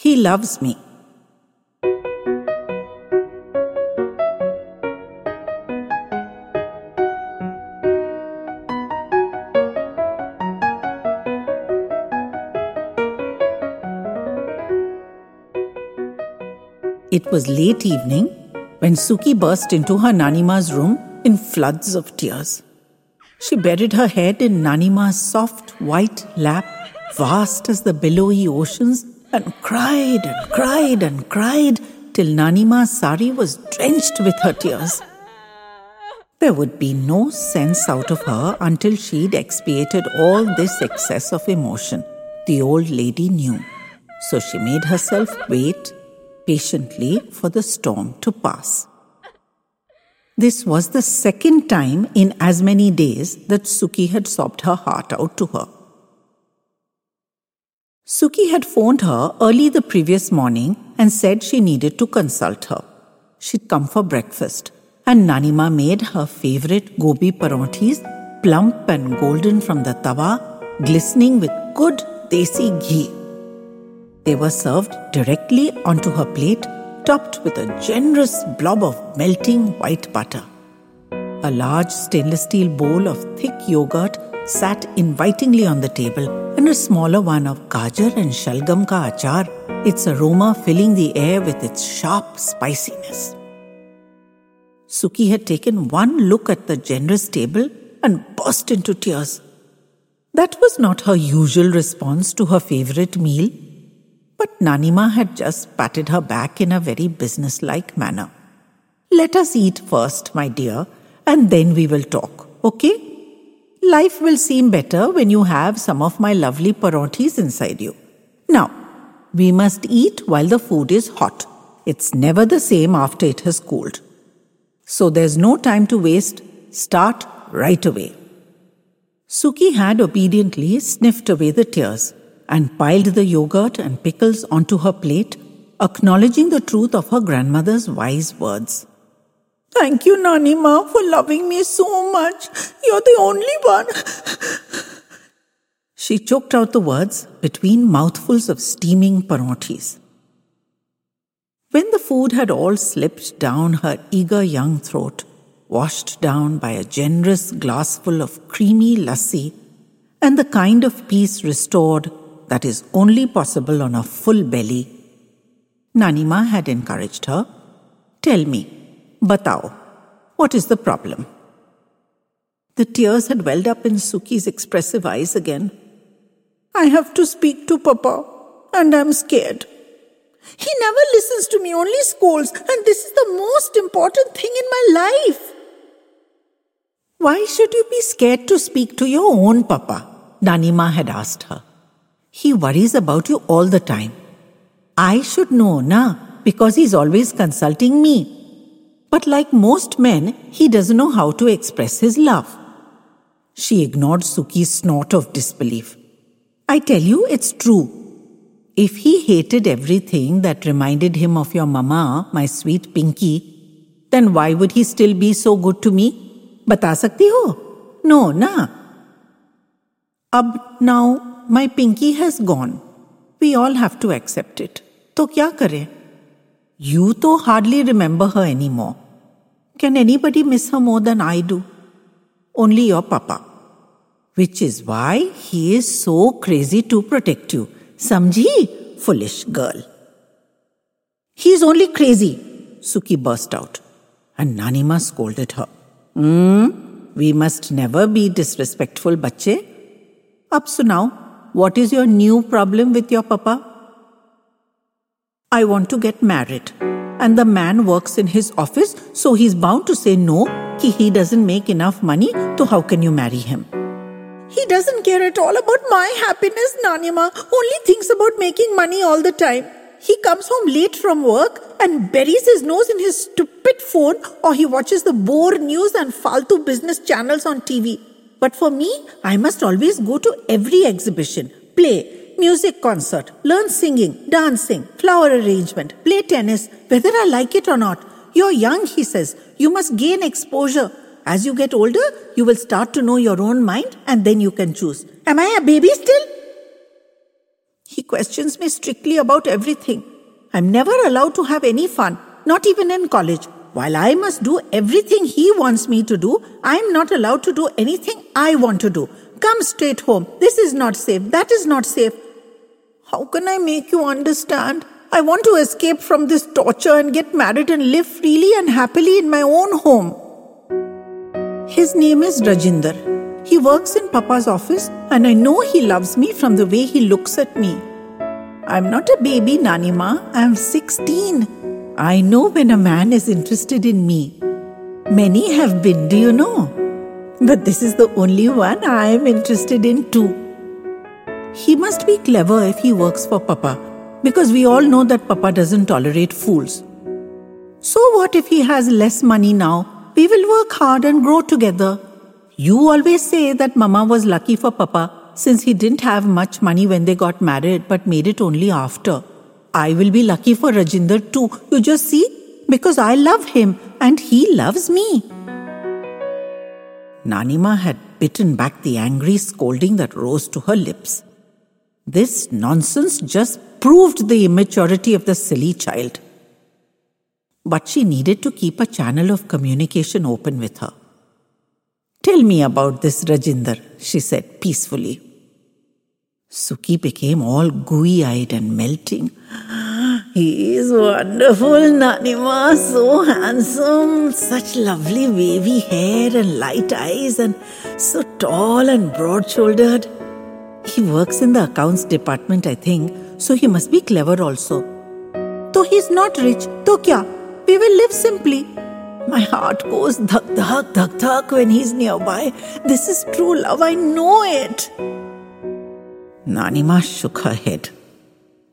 He loves me. It was late evening when Suki burst into her Nanima's room in floods of tears. She buried her head in Nanima's soft white lap, vast as the billowy oceans, and cried and cried and cried till Nanima's sari was drenched with her tears. There would be no sense out of her until she'd expiated all this excess of emotion, the old lady knew. So she made herself wait patiently for the storm to pass. This was the second time in as many days that Suki had sobbed her heart out to her. Suki had phoned her early the previous morning and said she needed to consult her. She'd come for breakfast, and Nanima made her favorite gobi paranthis, plump and golden from the tawa, glistening with good desi ghee. They were served directly onto her plate, topped with a generous blob of melting white butter. A large stainless steel bowl of thick yogurt sat invitingly on the table, and a smaller one of gajar and shalgam ka achar, its aroma filling the air with its sharp spiciness. Suki had taken one look at the generous table and burst into tears. That was not her usual response to her favorite meal, but Nanima had just patted her back in a very businesslike manner. Let us eat first, my dear, and then we will talk, okay? Life will seem better when you have some of my lovely paranthis inside you. Now, we must eat while the food is hot. It's never the same after it has cooled. So there's no time to waste. Start right away. Suki had obediently sniffed away the tears and piled the yogurt and pickles onto her plate, acknowledging the truth of her grandmother's wise words. Thank you, Nanima, for loving me so much. You're the only one. she choked out the words between mouthfuls of steaming paranthis. When the food had all slipped down her eager young throat, washed down by a generous glassful of creamy lassi, and the kind of peace restored that is only possible on a full belly. Nanima had encouraged her. Tell me, batao, what is the problem? The tears had welled up in Suki's expressive eyes again. I have to speak to Papa, and I'm scared. He never listens to me, only scolds, and this is the most important thing in my life. Why should you be scared to speak to your own Papa? Nanima had asked her. He worries about you all the time. I should know, na, because he's always consulting me. But like most men, he doesn't know how to express his love. She ignored Suki's snort of disbelief. I tell you, it's true. If he hated everything that reminded him of your mama, my sweet Pinky, then why would he still be so good to me? बता सकती हो? No, na. अब now my pinky has gone. We all have to accept it. तो क्या करें? You तो hardly remember her anymore. Can anybody miss her more than I do? Only your papa. Which is why he is so crazy to protect you. Samjhi, foolish girl. He is only crazy, Suki burst out. And Nanima scolded her. Hmm, we must never be disrespectful, bache. Up now what is your new problem with your papa? I want to get married. And the man works in his office, so he's bound to say no, ki he doesn't make enough money, so how can you marry him? He doesn't care at all about my happiness, Nanima. Only thinks about making money all the time. He comes home late from work and buries his nose in his stupid phone or he watches the bore news and faltu business channels on TV. But for me, I must always go to every exhibition, play, music concert, learn singing, dancing, flower arrangement, play tennis, whether I like it or not. You're young, he says. You must gain exposure. As you get older, you will start to know your own mind and then you can choose. Am I a baby still? He questions me strictly about everything. I'm never allowed to have any fun, not even in college. While I must do everything he wants me to do, I'm not allowed to do anything I want to do. Come straight home. This is not safe. That is not safe. How can I make you understand? I want to escape from this torture and get married and live freely and happily in my own home. His name is Rajinder. He works in Papa's office, and I know he loves me from the way he looks at me. I'm not a baby, Nanima. I'm 16. I know when a man is interested in me. Many have been, do you know? But this is the only one I am interested in too. He must be clever if he works for Papa because we all know that Papa doesn't tolerate fools. So, what if he has less money now? We will work hard and grow together. You always say that Mama was lucky for Papa since he didn't have much money when they got married but made it only after. I will be lucky for Rajinder too. You just see? Because I love him and he loves me. Nanima had bitten back the angry scolding that rose to her lips. This nonsense just proved the immaturity of the silly child. But she needed to keep a channel of communication open with her. Tell me about this, Rajinder, she said peacefully. Suki became all gooey eyed and melting. He is wonderful, Nanima, so handsome, such lovely wavy hair and light eyes, and so tall and broad shouldered. He works in the accounts department, I think, so he must be clever also. Though he's not rich, to kya? We will live simply. My heart goes dhak dhak dhak dhak when he's nearby. This is true love, I know it. Nanima shook her head.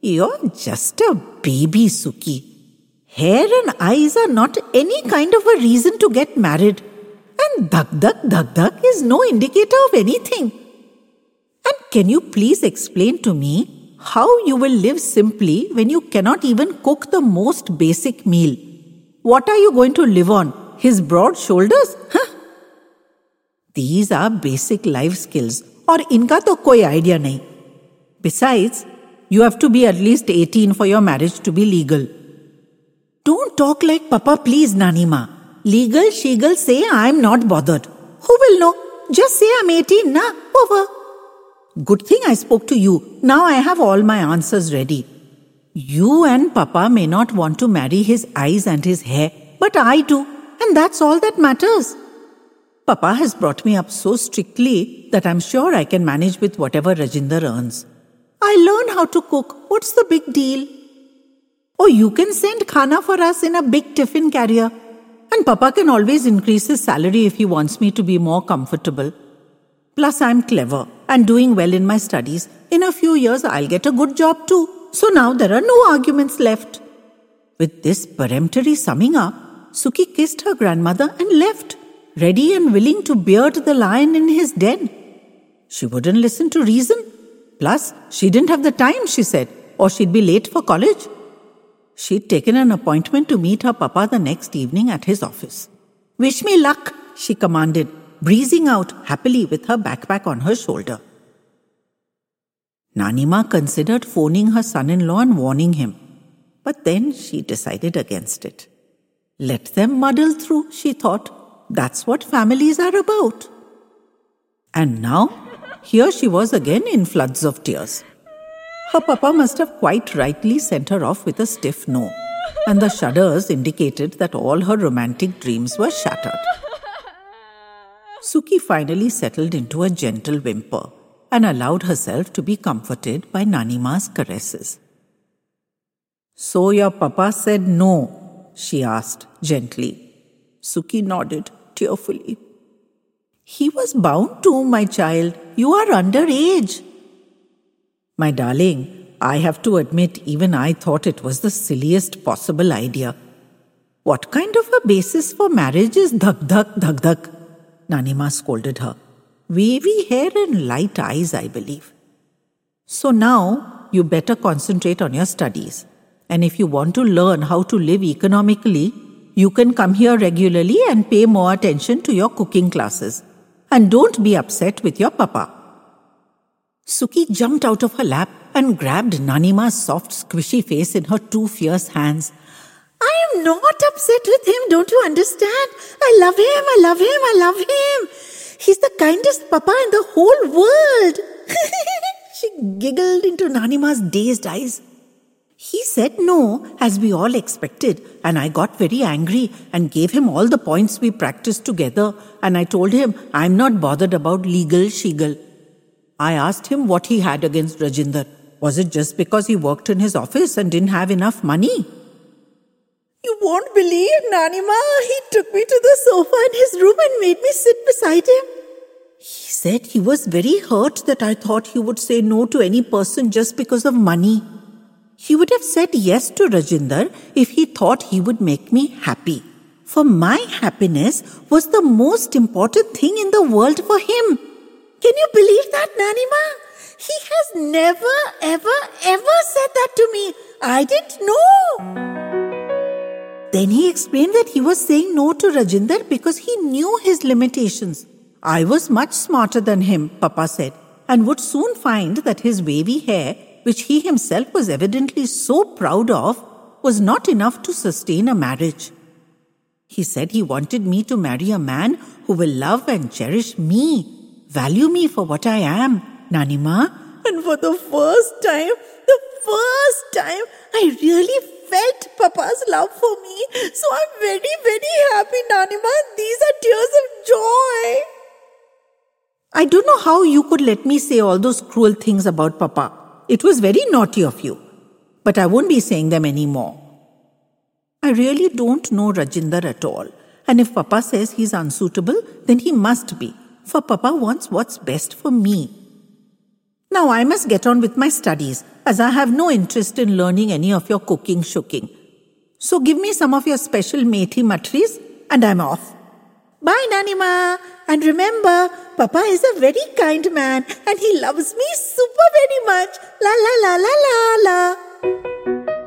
You're just a baby, Suki. Hair and eyes are not any kind of a reason to get married. And dhak dhak dhak dhak is no indicator of anything. Can you please explain to me how you will live simply when you cannot even cook the most basic meal. What are you going to live on? His broad shoulders? Huh? These are basic life skills or inka to koi idea nahi. Besides, you have to be at least 18 for your marriage to be legal. Don't talk like Papa, please, Nanima. Legal, shegal, say I'm not bothered. Who will know? Just say I'm 18, na? Over. Good thing I spoke to you. Now I have all my answers ready. You and Papa may not want to marry his eyes and his hair, but I do, and that's all that matters. Papa has brought me up so strictly that I'm sure I can manage with whatever Rajinder earns. I learn how to cook. What's the big deal? Oh, you can send khana for us in a big tiffin carrier. And Papa can always increase his salary if he wants me to be more comfortable. Plus, I'm clever and doing well in my studies. In a few years, I'll get a good job too. So now there are no arguments left. With this peremptory summing up, Suki kissed her grandmother and left, ready and willing to beard the lion in his den. She wouldn't listen to reason. Plus, she didn't have the time, she said, or she'd be late for college. She'd taken an appointment to meet her papa the next evening at his office. Wish me luck, she commanded, breezing out happily with her backpack on her shoulder. Nanima considered phoning her son in law and warning him, but then she decided against it. Let them muddle through, she thought. That's what families are about. And now, here she was again in floods of tears. Her papa must have quite rightly sent her off with a stiff no, and the shudders indicated that all her romantic dreams were shattered. Suki finally settled into a gentle whimper and allowed herself to be comforted by Nanima's caresses. So your papa said no, she asked gently. Suki nodded tearfully. He was bound to, my child. You are underage. My darling, I have to admit, even I thought it was the silliest possible idea. What kind of a basis for marriage is dhak dhak dhak dhak? Nanima scolded her. Wavy hair and light eyes, I believe. So now you better concentrate on your studies. And if you want to learn how to live economically, you can come here regularly and pay more attention to your cooking classes. And don't be upset with your papa. Suki jumped out of her lap and grabbed Nanima's soft, squishy face in her two fierce hands. Not upset with him, don't you understand? I love him, I love him, I love him. He's the kindest papa in the whole world. she giggled into Nanima's dazed eyes. He said no, as we all expected, and I got very angry and gave him all the points we practiced together. And I told him I'm not bothered about legal shiggle. I asked him what he had against Rajinder. Was it just because he worked in his office and didn't have enough money? You won't believe, Nanima. He took me to the sofa in his room and made me sit beside him. He said he was very hurt that I thought he would say no to any person just because of money. He would have said yes to Rajinder if he thought he would make me happy. For my happiness was the most important thing in the world for him. Can you believe that, Nanima? He has never, ever, ever said that to me. I didn't know. Then he explained that he was saying no to Rajinder because he knew his limitations. I was much smarter than him, Papa said, and would soon find that his wavy hair which he himself was evidently so proud of, was not enough to sustain a marriage. He said he wanted me to marry a man who will love and cherish me, value me for what I am, Nanima. And for the first time, the first time, I really felt Papa's love for me. So I'm very, very happy, Nanima. These are tears of joy. I don't know how you could let me say all those cruel things about Papa. It was very naughty of you, but I won't be saying them anymore. I really don't know Rajinder at all, and if Papa says he's unsuitable, then he must be, for Papa wants what's best for me. Now I must get on with my studies, as I have no interest in learning any of your cooking shooking. So give me some of your special methi matris, and I'm off. Bye, Nanima. And remember, Papa is a very kind man and he loves me super very much. La la la la la la.